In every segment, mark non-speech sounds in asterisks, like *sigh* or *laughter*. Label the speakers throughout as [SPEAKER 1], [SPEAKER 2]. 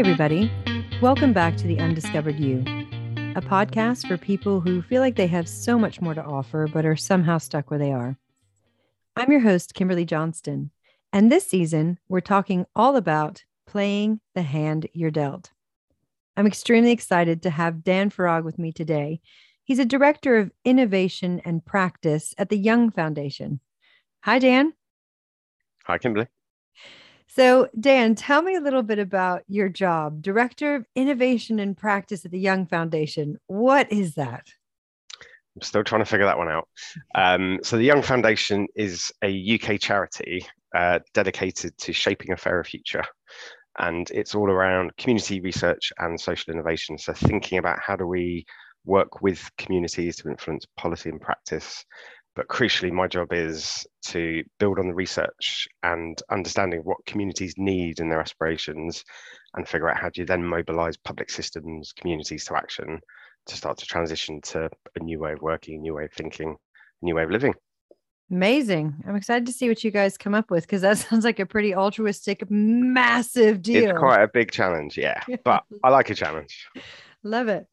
[SPEAKER 1] everybody. Welcome back to The Undiscovered You, a podcast for people who feel like they have so much more to offer but are somehow stuck where they are. I'm your host, Kimberly Johnston, and this season we're talking all about playing the hand you're dealt. I'm extremely excited to have Dan Farag with me today. He's a director of innovation and practice at the Young Foundation. Hi, Dan.
[SPEAKER 2] Hi, Kimberly.
[SPEAKER 1] So, Dan, tell me a little bit about your job, Director of Innovation and Practice at the Young Foundation. What is that?
[SPEAKER 2] I'm still trying to figure that one out. Um, so, the Young Foundation is a UK charity uh, dedicated to shaping a fairer future. And it's all around community research and social innovation. So, thinking about how do we work with communities to influence policy and practice but crucially, my job is to build on the research and understanding what communities need and their aspirations and figure out how do you then mobilize public systems, communities to action to start to transition to a new way of working, a new way of thinking, a new way of living.
[SPEAKER 1] Amazing. I'm excited to see what you guys come up with because that *laughs* sounds like a pretty altruistic, massive deal.
[SPEAKER 2] It's quite a big challenge, yeah, *laughs* but I like a challenge.
[SPEAKER 1] Love it.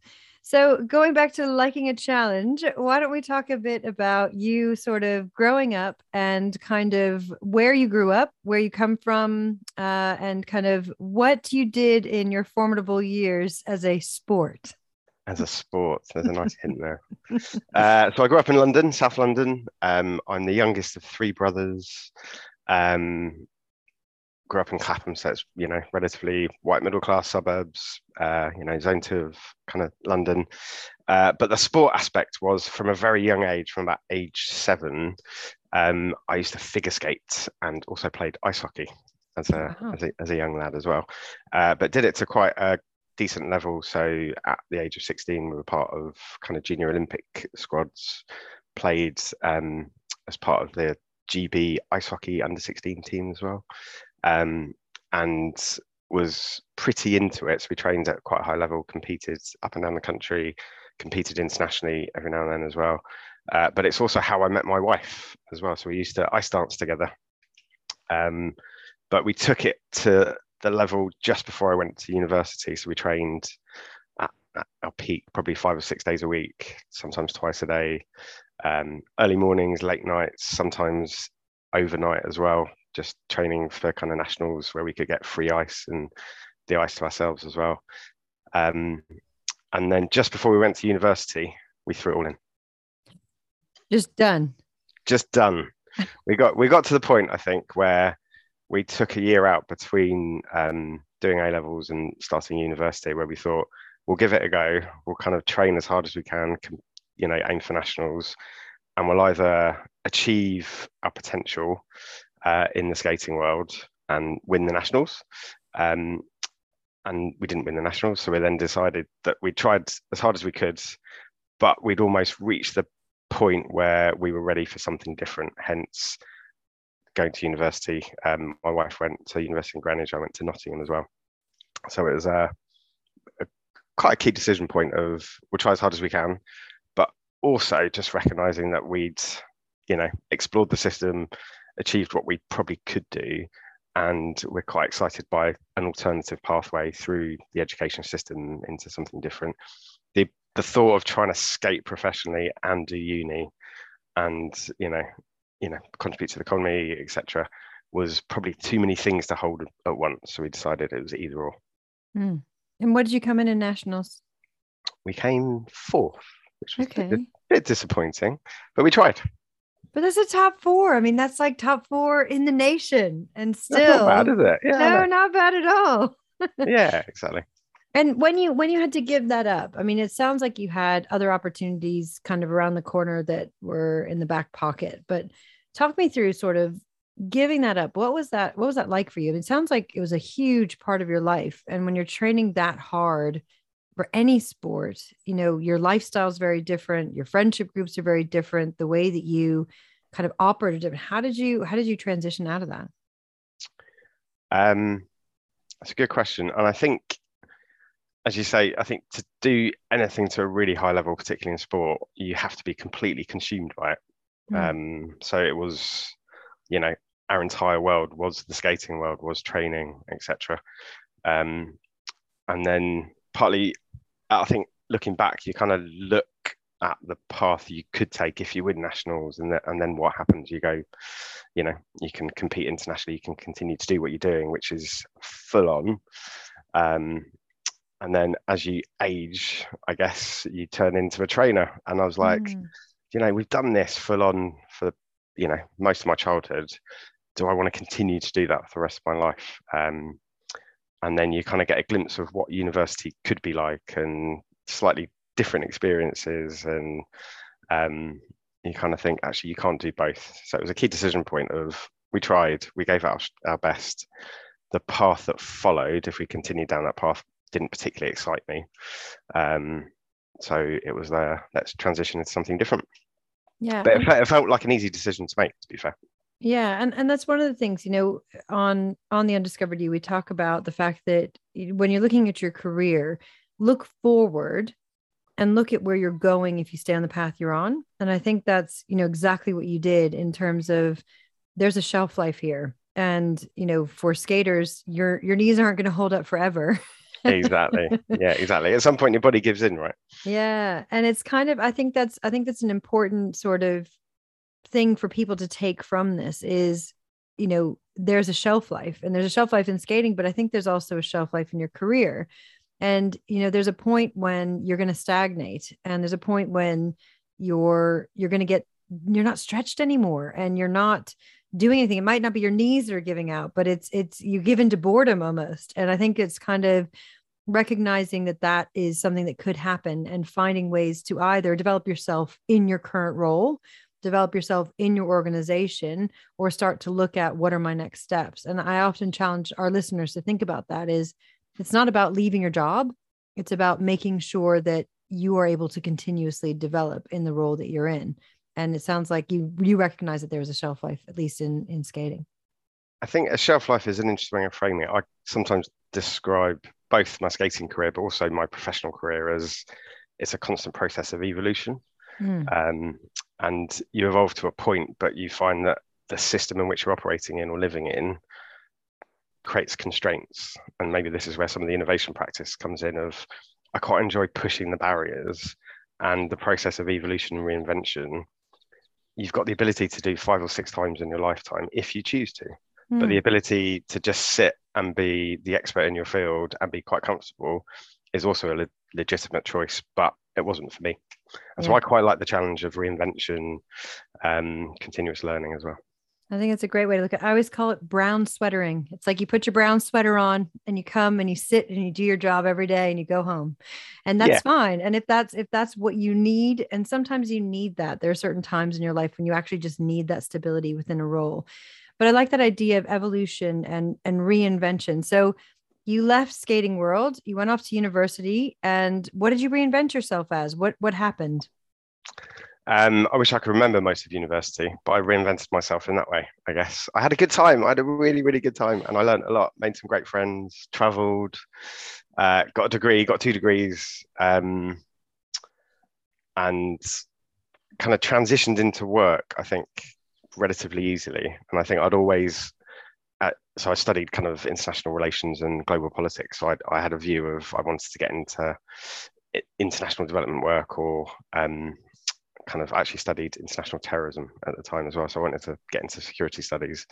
[SPEAKER 1] So, going back to liking a challenge, why don't we talk a bit about you sort of growing up and kind of where you grew up, where you come from, uh, and kind of what you did in your formidable years as a sport?
[SPEAKER 2] As a sport, there's a nice hint there. *laughs* Uh, so, I grew up in London, South London. Um, I'm the youngest of three brothers. Um, grew up in Clapham, so it's you know relatively white middle class suburbs, uh, you know zone two of kind of London. Uh, but the sport aspect was from a very young age, from about age seven, um, I used to figure skate and also played ice hockey as a wow. as, a, as a young lad as well. Uh, but did it to quite a decent level. So at the age of 16, we were part of kind of junior Olympic squads, played um, as part of the GB ice hockey under 16 team as well um, and was pretty into it. So we trained at quite a high level, competed up and down the country, competed internationally every now and then as well. Uh, but it's also how I met my wife as well. So we used to ice dance together. Um, but we took it to the level just before I went to university. So we trained at, at our peak, probably five or six days a week, sometimes twice a day, um, early mornings, late nights, sometimes overnight as well just training for kind of nationals where we could get free ice and the ice to ourselves as well. Um, and then just before we went to university, we threw it all in.
[SPEAKER 1] Just done.
[SPEAKER 2] Just done. we got we got to the point I think where we took a year out between um, doing A levels and starting university, where we thought we'll give it a go. We'll kind of train as hard as we can, you know, aim for nationals, and we'll either achieve our potential uh, in the skating world and win the nationals. Um, and we didn't win the nationals, so we then decided that we tried as hard as we could, but we'd almost reached the point where we were ready for something different. Hence, going to university. Um, my wife went to university in Greenwich. I went to Nottingham as well. So it was a, a quite a key decision point of we'll try as hard as we can, but also just recognizing that we'd, you know, explored the system, achieved what we probably could do. And we're quite excited by an alternative pathway through the education system into something different. The, the thought of trying to skate professionally and do uni and, you know, you know, contribute to the economy, etc., was probably too many things to hold at once. So we decided it was either or.
[SPEAKER 1] Mm. And what did you come in in nationals?
[SPEAKER 2] We came fourth, which was okay. a bit disappointing, but we tried.
[SPEAKER 1] But that's a top four. I mean, that's like top four in the nation, and still not
[SPEAKER 2] bad, is it?
[SPEAKER 1] Yeah, no, not bad at all. *laughs*
[SPEAKER 2] yeah, exactly.
[SPEAKER 1] And when you when you had to give that up, I mean, it sounds like you had other opportunities kind of around the corner that were in the back pocket. But talk me through sort of giving that up. What was that? What was that like for you? It sounds like it was a huge part of your life. And when you're training that hard for any sport, you know, your lifestyle is very different, your friendship groups are very different, the way that you kind of operated different. How did you how did you transition out of that?
[SPEAKER 2] Um that's a good question. And I think as you say, I think to do anything to a really high level, particularly in sport, you have to be completely consumed by it. Mm. Um, so it was, you know, our entire world was the skating world, was training, etc. Um, and then partly, I think looking back, you kind of look at the path you could take if you win nationals, and, and then what happens? You go, you know, you can compete internationally, you can continue to do what you're doing, which is full on. Um, and then as you age, I guess you turn into a trainer. And I was like, mm. you know, we've done this full on for you know most of my childhood. Do I want to continue to do that for the rest of my life? Um, and then you kind of get a glimpse of what university could be like and slightly different experiences and um, you kind of think actually you can't do both. So it was a key decision point of we tried we gave our, our best. The path that followed if we continued down that path didn't particularly excite me. Um, so it was there. Let's transition into something different.
[SPEAKER 1] Yeah.
[SPEAKER 2] But it, it felt like an easy decision to make to be fair
[SPEAKER 1] yeah and and that's one of the things you know on on the undiscovered you we talk about the fact that when you're looking at your career look forward and look at where you're going if you stay on the path you're on and i think that's you know exactly what you did in terms of there's a shelf life here and you know for skaters your your knees aren't going to hold up forever.
[SPEAKER 2] Exactly. *laughs* Yeah exactly. At some point your body gives in right?
[SPEAKER 1] Yeah and it's kind of i think that's i think that's an important sort of thing for people to take from this is you know there's a shelf life and there's a shelf life in skating but i think there's also a shelf life in your career. And you know there's a point when you're going to stagnate and there's a point when you're you're going to get you're not stretched anymore and you're not doing anything. It might not be your knees that are giving out but it's it's you give into boredom almost. And i think it's kind of recognizing that that is something that could happen and finding ways to either develop yourself in your current role develop yourself in your organization or start to look at what are my next steps. And i often challenge our listeners to think about that is it's not about leaving your job. It's about making sure that you are able to continuously develop in the role that you're in. And it sounds like you you recognize that there's a shelf life at least in in skating.
[SPEAKER 2] I think a shelf life is an interesting way of framing it. I sometimes describe both my skating career but also my professional career as it's a constant process of evolution. Mm. um, and you evolve to a point but you find that the system in which you're operating in or living in creates constraints and maybe this is where some of the innovation practice comes in of i quite enjoy pushing the barriers and the process of evolution and reinvention you've got the ability to do five or six times in your lifetime if you choose to mm. but the hmm. ability to just sit and be the expert in your field and be quite comfortable is also a le- legitimate choice but it wasn't for me and yeah. so i quite like the challenge of reinvention um, continuous learning as well
[SPEAKER 1] I think it's a great way to look at. I always call it brown sweatering. It's like you put your brown sweater on and you come and you sit and you do your job every day and you go home. And that's yeah. fine. And if that's if that's what you need and sometimes you need that. There are certain times in your life when you actually just need that stability within a role. But I like that idea of evolution and and reinvention. So you left skating world, you went off to university and what did you reinvent yourself as? What what happened?
[SPEAKER 2] Um, I wish I could remember most of university, but I reinvented myself in that way, I guess. I had a good time. I had a really, really good time and I learned a lot, made some great friends, traveled, uh, got a degree, got two degrees, um, and kind of transitioned into work, I think, relatively easily. And I think I'd always, so I studied kind of international relations and global politics. So I, I had a view of I wanted to get into international development work or um, kind of actually studied international terrorism at the time as well. So I wanted to get into security studies,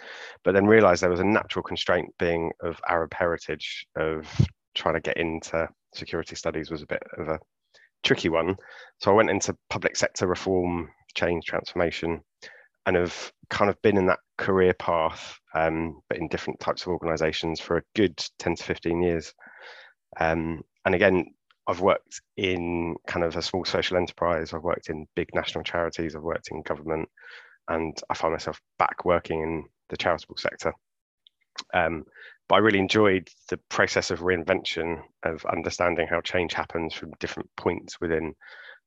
[SPEAKER 2] but then realized there was a natural constraint being of Arab heritage of trying to get into security studies was a bit of a tricky one. So I went into public sector reform, change, transformation, and have kind of been in that career path, um, but in different types of organizations for a good 10 to 15 years. Um, and again, I've worked in kind of a small social enterprise. I've worked in big national charities. I've worked in government, and I find myself back working in the charitable sector. Um, but I really enjoyed the process of reinvention, of understanding how change happens from different points within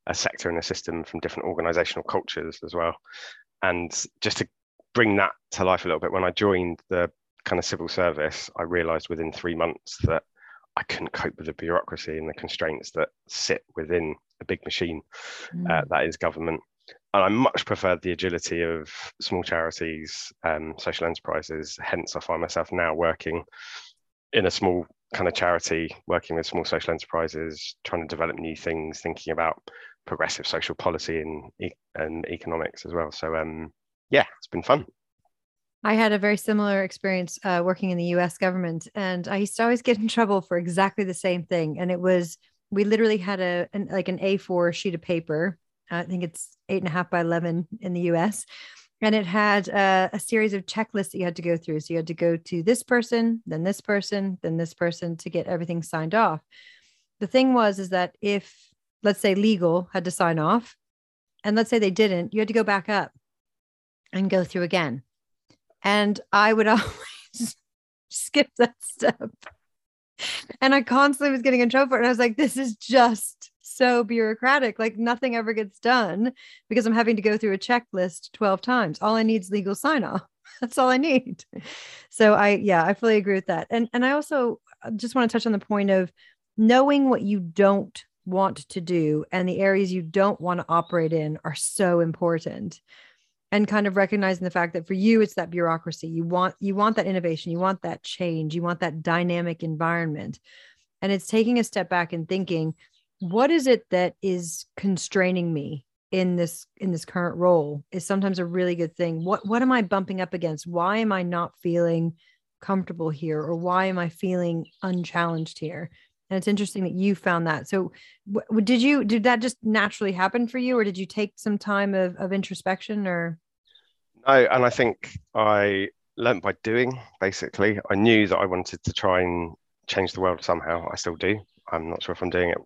[SPEAKER 2] a sector and a system, from different organizational cultures as well. And just to bring that to life a little bit, when I joined the kind of civil service, I realized within three months that I couldn't cope with the bureaucracy and the constraints that sit within a big machine uh, mm. uh, that is government. And I much preferred the agility of small charities, um, social enterprises. Hence, I find myself now working in a small kind of charity, working with small social enterprises, trying to develop new things, thinking about progressive social policy and, and economics as well. So um, yeah, it's been fun.
[SPEAKER 1] I had a very similar experience uh, working in the US government, and I used to always get in trouble for exactly the same thing. And it was we literally had a an, like an A4 sheet of paper. I think it's eight and a half by 11 in the US. And it had uh, a series of checklists that you had to go through. So you had to go to this person, then this person, then this person to get everything signed off. The thing was, is that if, let's say, legal had to sign off, and let's say they didn't, you had to go back up and go through again. And I would *laughs* always skip that step. And I constantly was getting in trouble for it. And I was like, this is just so bureaucratic. Like nothing ever gets done because I'm having to go through a checklist 12 times. All I need is legal sign off. *laughs* That's all I need. So I, yeah, I fully agree with that. And, and I also just want to touch on the point of knowing what you don't want to do and the areas you don't want to operate in are so important and kind of recognizing the fact that for you it's that bureaucracy. You want you want that innovation. You want that change. You want that dynamic environment. And it's taking a step back and thinking what is it that is constraining me in this in this current role is sometimes a really good thing. What what am i bumping up against? Why am i not feeling comfortable here? Or why am i feeling unchallenged here and it's interesting that you found that. So w- did you did that just naturally happen for you or did you take some time of, of introspection or?
[SPEAKER 2] No and i think i learned by doing basically. I knew that i wanted to try and change the world somehow. I still do. I'm not sure if i'm doing it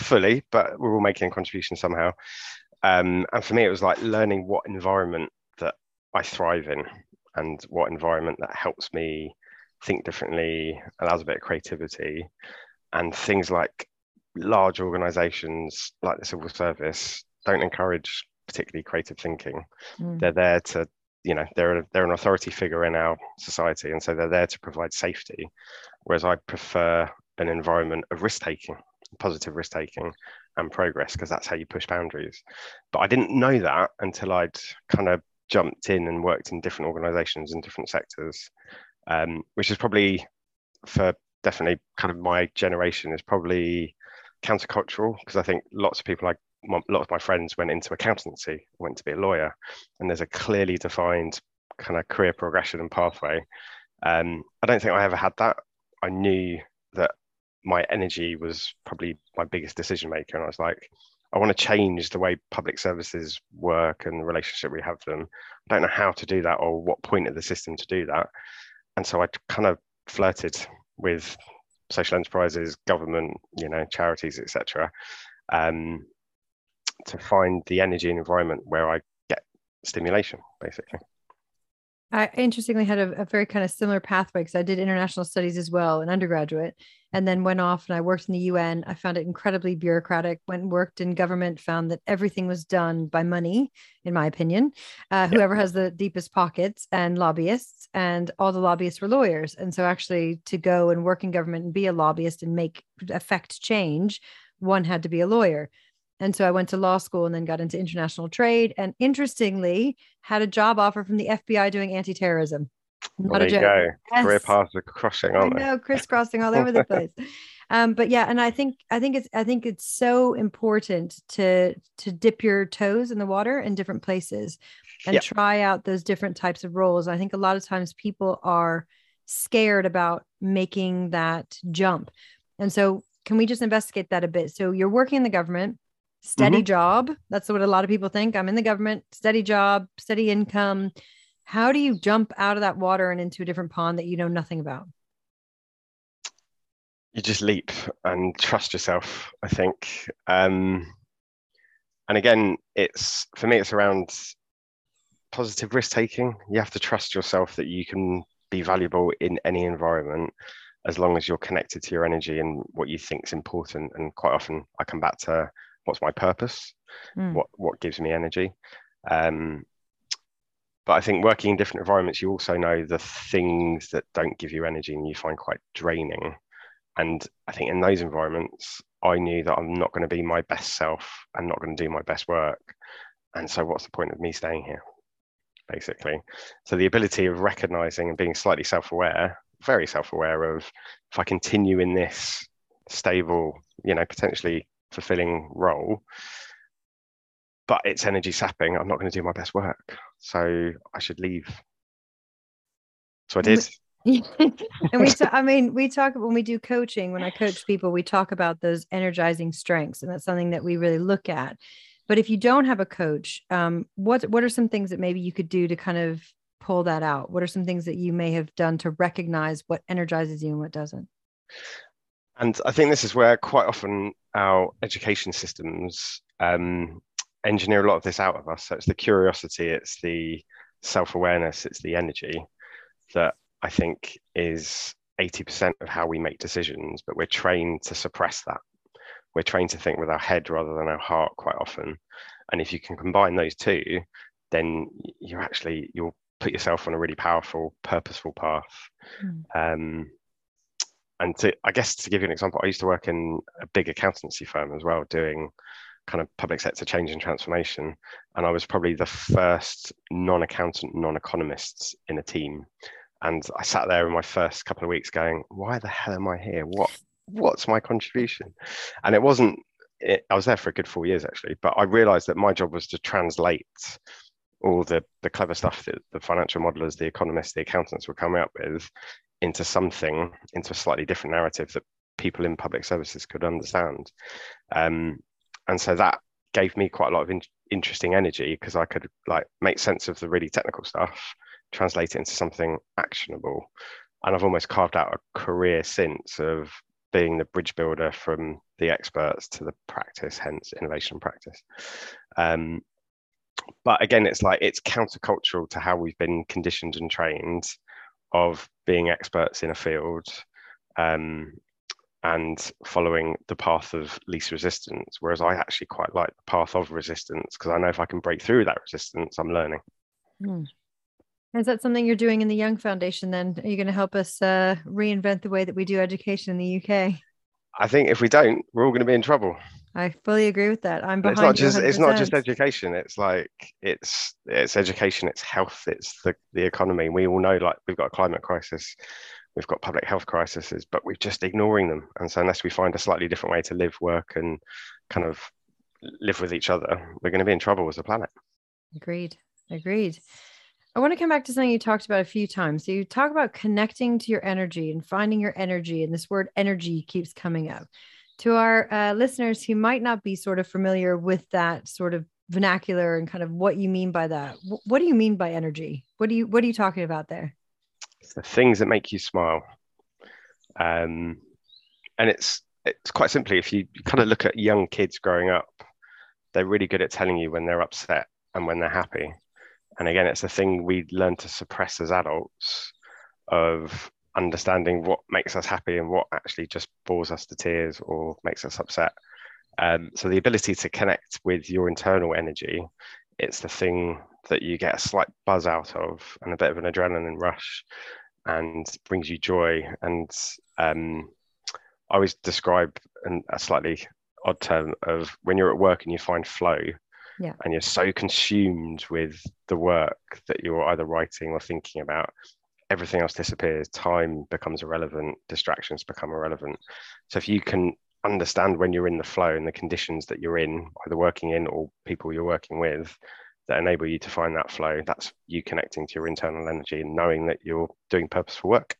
[SPEAKER 2] fully but we're all making a contribution somehow. Um, and for me it was like learning what environment that i thrive in and what environment that helps me think differently allows a bit of creativity and things like large organizations like the civil service don't encourage particularly creative thinking mm. they're there to you know they're they're an authority figure in our society and so they're there to provide safety whereas i prefer an environment of risk taking positive risk taking and progress because that's how you push boundaries but i didn't know that until i'd kind of jumped in and worked in different organizations in different sectors um, which is probably for definitely kind of my generation is probably countercultural because I think lots of people like a lot of my friends went into accountancy, went to be a lawyer, and there's a clearly defined kind of career progression and pathway. Um, I don't think I ever had that. I knew that my energy was probably my biggest decision maker, and I was like, I want to change the way public services work and the relationship we have them. I don't know how to do that or what point of the system to do that, and so I kind of flirted with social enterprises, government, you know, charities, etc., um, to find the energy and environment where I get stimulation, basically.
[SPEAKER 1] I interestingly had a, a very kind of similar pathway because I did international studies as well, an undergraduate, and then went off and I worked in the UN. I found it incredibly bureaucratic. Went and worked in government, found that everything was done by money, in my opinion. Uh, whoever has the deepest pockets and lobbyists, and all the lobbyists were lawyers. And so, actually, to go and work in government and be a lobbyist and make affect change, one had to be a lawyer. And so I went to law school and then got into international trade. And interestingly, had a job offer from the FBI doing anti terrorism.
[SPEAKER 2] Not well, a joke. Go. Yes. Career paths are crossing, aren't
[SPEAKER 1] I know, crisscrossing all over the *laughs* place. Um, but yeah, and I think I think it's I think it's so important to to dip your toes in the water in different places and yep. try out those different types of roles. I think a lot of times people are scared about making that jump. And so can we just investigate that a bit? So you're working in the government, steady mm-hmm. job. That's what a lot of people think. I'm in the government, steady job, steady income. How do you jump out of that water and into a different pond that you know nothing about?
[SPEAKER 2] You just leap and trust yourself, I think. Um, and again, it's for me, it's around positive risk taking. You have to trust yourself that you can be valuable in any environment as long as you're connected to your energy and what you think is important. And quite often, I come back to what's my purpose, mm. what what gives me energy. Um, but I think working in different environments, you also know the things that don't give you energy and you find quite draining. And I think in those environments, I knew that I'm not going to be my best self and not going to do my best work. And so, what's the point of me staying here? Basically, so the ability of recognizing and being slightly self-aware very self-aware of if I continue in this stable, you know, potentially fulfilling role, but it's energy sapping, I'm not going to do my best work. So I should leave. So I did. *laughs*
[SPEAKER 1] and we, I mean, we talk when we do coaching, when I coach people, we talk about those energizing strengths, and that's something that we really look at. But if you don't have a coach, um, what what are some things that maybe you could do to kind of pull that out? What are some things that you may have done to recognize what energizes you and what doesn't?
[SPEAKER 2] And I think this is where quite often our education systems um, engineer a lot of this out of us. So it's the curiosity, it's the self awareness, it's the energy that I think is 80% of how we make decisions, but we're trained to suppress that. We're trained to think with our head rather than our heart quite often. And if you can combine those two, then you're actually, you'll put yourself on a really powerful, purposeful path. Mm. Um, and to, I guess to give you an example, I used to work in a big accountancy firm as well, doing kind of public sector change and transformation. And I was probably the first non accountant, non economist in a team. And I sat there in my first couple of weeks going, why the hell am I here? What what's my contribution? And it wasn't it, I was there for a good four years actually, but I realized that my job was to translate all the the clever stuff that the financial modelers, the economists, the accountants were coming up with into something, into a slightly different narrative that people in public services could understand. Um, and so that gave me quite a lot of in- interesting energy because I could like make sense of the really technical stuff, translate it into something actionable. And I've almost carved out a career since of being the bridge builder from the experts to the practice, hence innovation practice. Um, but again, it's like it's countercultural to how we've been conditioned and trained of being experts in a field um, and following the path of least resistance. Whereas I actually quite like the path of resistance because I know if I can break through that resistance, I'm learning.
[SPEAKER 1] Hmm. Is that something you're doing in the Young Foundation then? Are you going to help us uh, reinvent the way that we do education in the UK?
[SPEAKER 2] I think if we don't, we're all going to be in trouble.
[SPEAKER 1] I fully agree with that. I'm behind.
[SPEAKER 2] It's not just 100%. it's not just education. It's like it's it's education. It's health. It's the the economy. We all know like we've got a climate crisis, we've got public health crises, but we're just ignoring them. And so unless we find a slightly different way to live, work, and kind of live with each other, we're going to be in trouble as a planet.
[SPEAKER 1] Agreed. Agreed. I want to come back to something you talked about a few times. So you talk about connecting to your energy and finding your energy, and this word energy keeps coming up. To our uh, listeners who might not be sort of familiar with that sort of vernacular and kind of what you mean by that, what do you mean by energy? What do you what are you talking about there?
[SPEAKER 2] It's the things that make you smile, um, and it's it's quite simply if you kind of look at young kids growing up, they're really good at telling you when they're upset and when they're happy and again it's a thing we learn to suppress as adults of understanding what makes us happy and what actually just bores us to tears or makes us upset. Um, so the ability to connect with your internal energy it's the thing that you get a slight buzz out of and a bit of an adrenaline rush and brings you joy. And um, i always describe an, a slightly odd term of when you're at work and you find flow
[SPEAKER 1] yeah.
[SPEAKER 2] and you're so consumed with the work that you're either writing or thinking about everything else disappears time becomes irrelevant distractions become irrelevant so if you can understand when you're in the flow and the conditions that you're in either working in or people you're working with that enable you to find that flow that's you connecting to your internal energy and knowing that you're doing purposeful work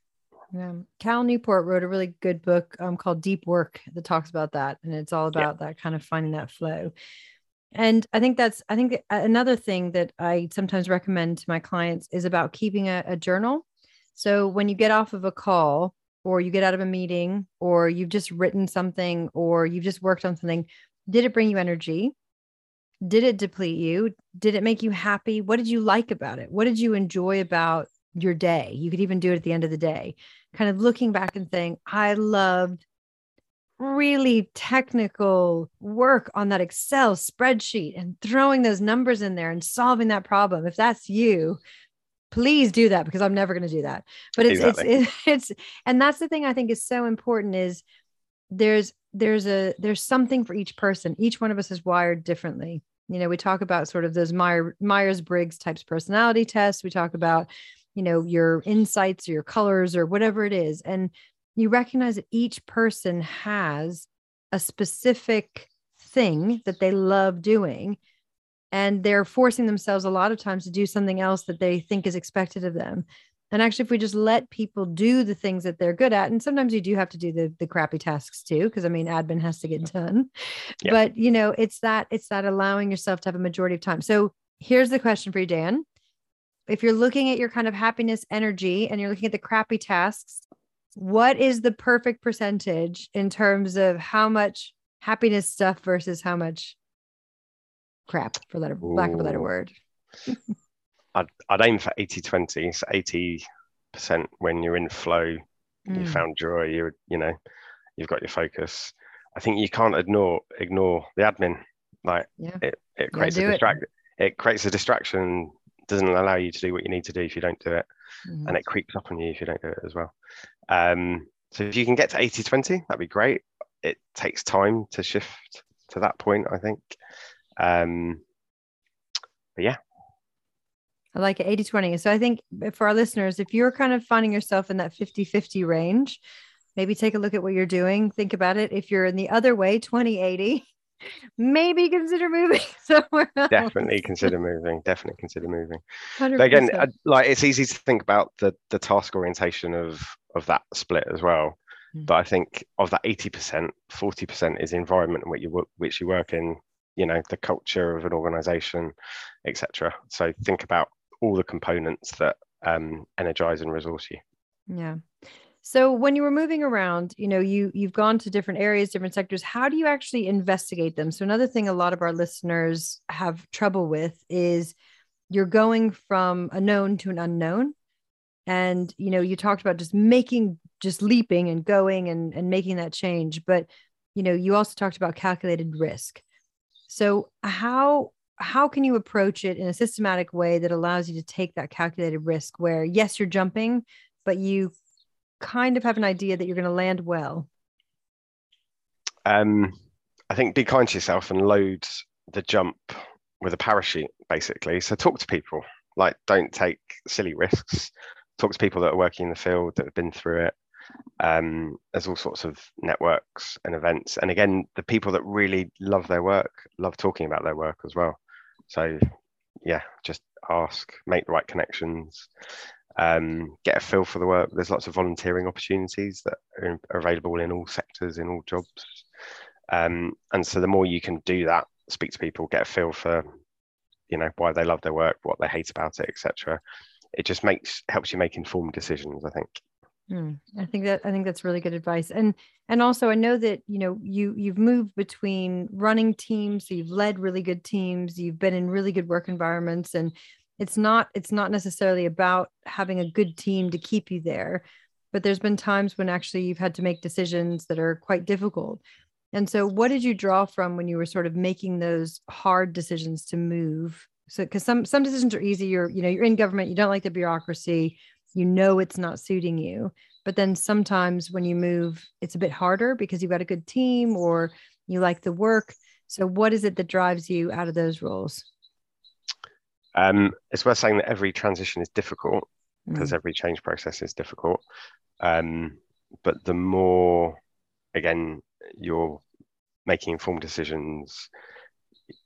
[SPEAKER 1] yeah. Cal Newport wrote a really good book um, called Deep Work that talks about that. And it's all about yeah. that kind of finding that flow and i think that's i think uh, another thing that i sometimes recommend to my clients is about keeping a, a, journal. So when you get off of a call or you get out of a meeting or you've just written something or you've just worked on something did it bring you energy? Did it deplete you? Did it make you happy? What did you like about it? What did you enjoy about your day? You could even do it at the end of the day. Kind of looking back and saying i loved really technical work on that Excel spreadsheet and throwing those numbers in there and solving that problem. If that's you, please do that because I'm never going to do that. But it's, exactly. it's, *laughs* it's, it's, and that's the thing I think is so important is there's, there's a, there's something for each person. Each one of us is wired differently. You know, we talk about sort of those Meyer, Myers Briggs types personality tests. We talk about you know your insights or your colors or whatever it is and you recognize that each person has a specific thing that they love doing and they're forcing themselves a lot of times to do something else that they think is expected of them. And actually if we just let people do the things that they're good at and sometimes you do have to do the the crappy tasks too because i mean admin has to get done. Yeah. but you know it's that it's that allowing yourself to have a majority of time. So here's the question for you dan. If you're looking at your kind of happiness energy and you're looking at the crappy tasks what is the perfect percentage in terms of how much happiness stuff versus how much crap for letter, lack of a better word *laughs*
[SPEAKER 2] I'd, I'd aim for 80 20 so 80 percent when you're in flow mm. you found joy you you know you've got your focus i think you can't ignore ignore the admin like yeah. it, it creates a distract it. it. creates a distraction doesn't allow you to do what you need to do if you don't do it mm. and it creeps up on you if you don't do it as well um, so if you can get to 80 20 that'd be great it takes time to shift to that point i think um, but yeah
[SPEAKER 1] I like it 80 20. So I think for our listeners, if you're kind of finding yourself in that 50 50 range, maybe take a look at what you're doing. Think about it. If you're in the other way, 20 80, maybe consider moving *laughs* somewhere else.
[SPEAKER 2] Definitely consider moving. Definitely consider moving. 100%. But again, like it's easy to think about the the task orientation of of that split as well. Mm-hmm. But I think of that 80%, 40% is environment in which you which you work in, you know, the culture of an organization, etc. So think about all the components that um, energize and resource you.
[SPEAKER 1] Yeah. So when you were moving around, you know, you you've gone to different areas, different sectors. How do you actually investigate them? So another thing a lot of our listeners have trouble with is you're going from a known to an unknown. And you know, you talked about just making just leaping and going and and making that change, but you know, you also talked about calculated risk. So how how can you approach it in a systematic way that allows you to take that calculated risk where yes you're jumping but you kind of have an idea that you're going to land well?
[SPEAKER 2] Um i think be kind to yourself and load the jump with a parachute basically. So talk to people. Like don't take silly risks. Talk to people that are working in the field that have been through it. Um, there's all sorts of networks and events. And again the people that really love their work love talking about their work as well. So yeah, just ask, make the right connections, um, get a feel for the work. There's lots of volunteering opportunities that are, available in all sectors, in all jobs. Um, and so the more you can do that, speak to people, get a feel for, you know, why they love their work, what they hate about it, etc. It just makes helps you make informed decisions. I think.
[SPEAKER 1] Mm, I think that I think that's really good advice. And and also I know that you know you you've moved between running teams, so you've led really good teams, you've been in really good work environments and it's not it's not necessarily about having a good team to keep you there, but there's been times when actually you've had to make decisions that are quite difficult. And so what did you draw from when you were sort of making those hard decisions to move? So because some some decisions are easy, you're you know, you're in government, you don't like the bureaucracy you know it's not suiting you but then sometimes when you move it's a bit harder because you've got a good team or you like the work so what is it that drives you out of those roles
[SPEAKER 2] um, it's worth saying that every transition is difficult because mm. every change process is difficult um, but the more again you're making informed decisions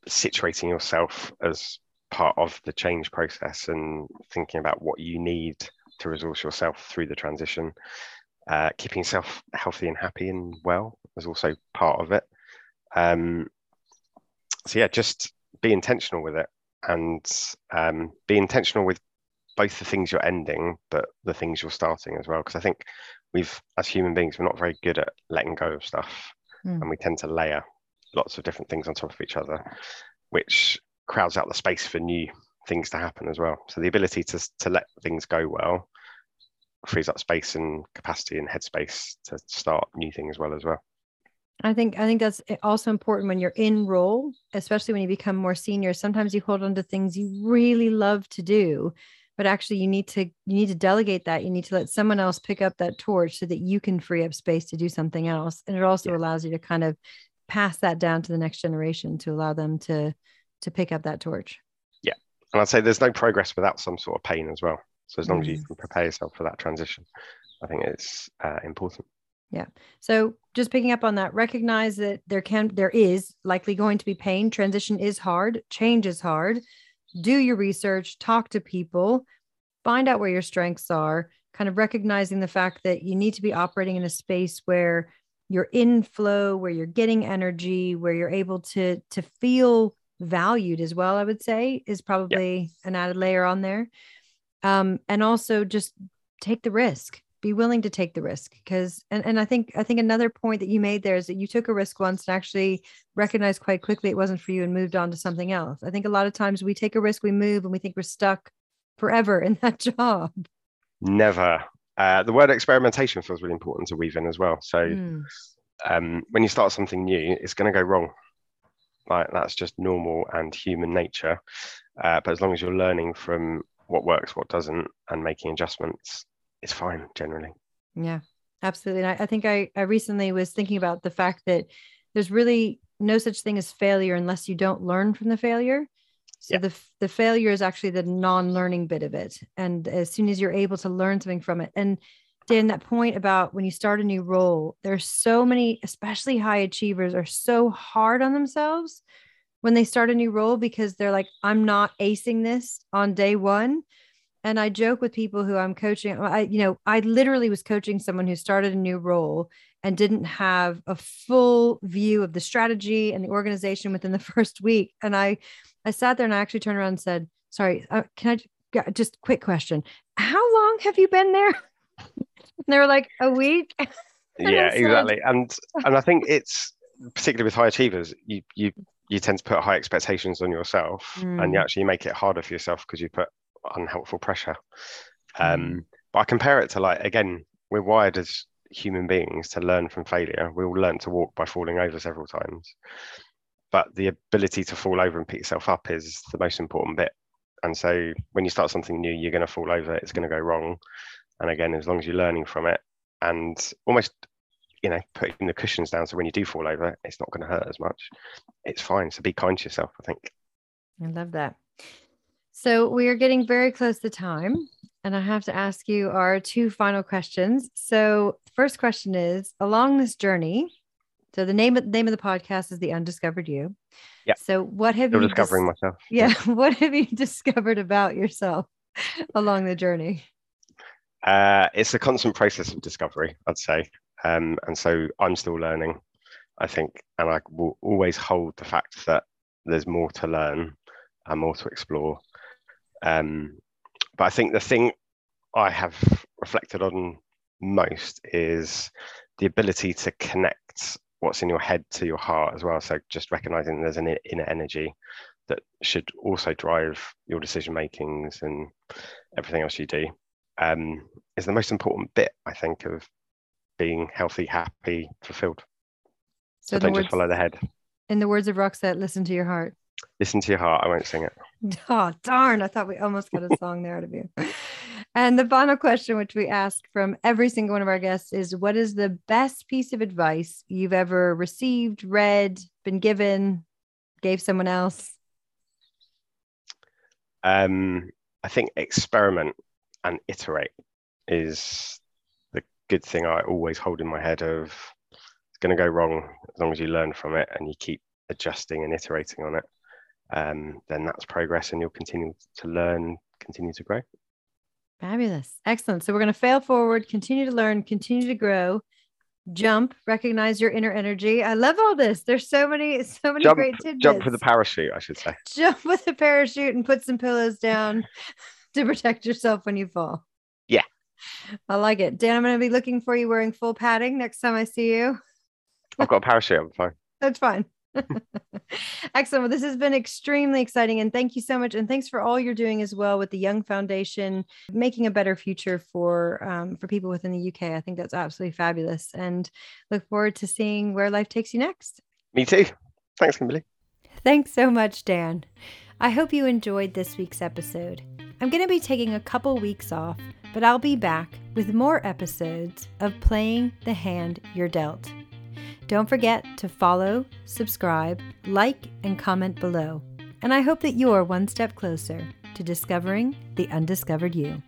[SPEAKER 2] situating yourself as part of the change process and thinking about what you need to resource yourself through the transition. Uh, keeping yourself healthy and happy and well is also part of it. Um, so yeah, just be intentional with it and um, be intentional with both the things you're ending, but the things you're starting as well. Because I think we've, as human beings, we're not very good at letting go of stuff, mm. and we tend to layer lots of different things on top of each other, which crowds out the space for new things to happen as well. So the ability to to let things go well frees up space and capacity and headspace to start new things well as well.
[SPEAKER 1] I think I think that's also important when you're in role, especially when you become more senior. Sometimes you hold on to things you really love to do, but actually you need to you need to delegate that. You need to let someone else pick up that torch so that you can free up space to do something else. And it also yeah. allows you to kind of pass that down to the next generation to allow them to to pick up that torch.
[SPEAKER 2] Yeah. And I'd say there's no progress without some sort of pain as well. So as long mm. as you can prepare yourself for that transition, I think it's uh, important.
[SPEAKER 1] Yeah. So just picking up on that, recognize that there can there is likely going to be pain. Transition is hard, change is hard. Do your research, talk to people, find out where your strengths are, kind of recognizing the fact that you need to be operating in a space where you're in flow, where you're getting energy, where you're able to to feel valued as well, I would say is probably an added layer on there. Um, and also just take the risk be willing to take the risk because and, and i think i think another point that you made there is that you took a risk once and actually recognized quite quickly it wasn't for you and moved on to something else. I think a lot of times we take a risk we move and we think we're stuck forever in that *laughs* job.
[SPEAKER 2] Never. Uh, the word experimentation feels really important to weave in as well. So mm. um, when you start something new it's going to go wrong. Like that's just normal and human nature. Uh, but as long as you're learning from what works what doesn't and making adjustments it's fine generally.
[SPEAKER 1] Yeah, absolutely. And I, I think I, I recently was thinking about the fact that there's really no such thing as failure unless you don't learn from the failure. So yeah. the the failure is actually the non-learning bit of it. And as soon as you're able to learn something from it, and Dan, that point about when you start a new role, there's so many, especially high achievers, are so hard on themselves when they start a new role because they're like, I'm not acing this on day one and I joke with people who I'm coaching. I, you know, I literally was coaching someone who started a new role and didn't have a full view of the strategy and the organization within the *laughs* first week. And I, I sat there and I actually turned around and said, "Sorry, uh, can I just quick question? How long have you been there?" and *laughs* they were like, "A week." *laughs*
[SPEAKER 2] yeah, said, exactly. And and I think it's particularly with high achievers, you you you tend to put high expectations on yourself, mm. and you mm. actually make it harder for yourself because you put unhelpful pressure. Um, mm. But I compare it to like again, we're wired as human beings to learn from failure. We all learn to walk by falling over several times, but the ability to fall over and pick yourself up is the most important bit. And so when you start something new, you're going to fall over. It's going to go wrong. And again, as long as you're learning from it and almost you know putting the cushions down so when you do fall over it's not going to hurt as much it's fine so be kind to yourself i think
[SPEAKER 1] i love that so we are getting very close to time, and I have to ask you our two final questions. So the first question is along this journey. So the name of the name of the podcast is the Undiscovered You.
[SPEAKER 2] Yeah.
[SPEAKER 1] So what have
[SPEAKER 2] Still you discovering dis- myself?
[SPEAKER 1] Yeah. *laughs* What have you discovered about yourself along the journey?
[SPEAKER 2] Uh, it's a constant process of discovery, I'd say. Um, and so I'm still learning, I think, and I will always hold the fact that there's more to learn and more to explore um, but I think the thing I have reflected on most is the ability to connect what's in your head to your heart as well. So just recognizing there's an inner energy that should also drive your decision makings and everything else you do um, is the most important bit, I think, of being healthy, happy, fulfilled. So, so don't words, just follow the head.
[SPEAKER 1] In the words of Roxette, listen to your heart.
[SPEAKER 2] Listen to your heart. I won't sing it. *laughs*
[SPEAKER 1] Oh, darn. I thought we almost got a *laughs* song there out of you. And the final question, which we ask from every single one of our guests, is what is the best piece of advice you've ever received, read, been given, gave someone else?
[SPEAKER 2] Um, I think experiment and iterate is the good thing I always hold in my head of it's going to go wrong as long as you learn from it and you keep adjusting and iterating on it um, then that's progress and you'll continue to learn, continue to grow.
[SPEAKER 1] Fabulous. Excellent. So we're going to fail forward, continue to learn, continue to grow, jump, recognize your inner energy. I love all this. There's so many, so many
[SPEAKER 2] jump,
[SPEAKER 1] great tidbits.
[SPEAKER 2] Jump with a parachute, I should say. *laughs*
[SPEAKER 1] Jump with a parachute and put some pillows down *laughs* to protect yourself when you fall.
[SPEAKER 2] Yeah.
[SPEAKER 1] I like it. Dan, I'm going to be looking for you wearing full padding next time I see you.
[SPEAKER 2] I've got a parachute. I'm fine.
[SPEAKER 1] That's fine. *laughs* Excellent. Well, this has been extremely exciting. And thank you so much. And thanks for all you're doing as well with the Young Foundation, making a better future for um, for people within the UK. I think that's absolutely fabulous. And look forward to seeing where life takes you next.
[SPEAKER 2] Me too. Thanks, Kimberly.
[SPEAKER 1] Thanks so much, Dan. I hope you enjoyed this week's episode. I'm going to be taking a couple weeks off, but I'll be back with more episodes of Playing the Hand You're Dealt. Don't forget to follow, subscribe, like, and comment below. And I hope that you're one step closer to discovering the undiscovered you.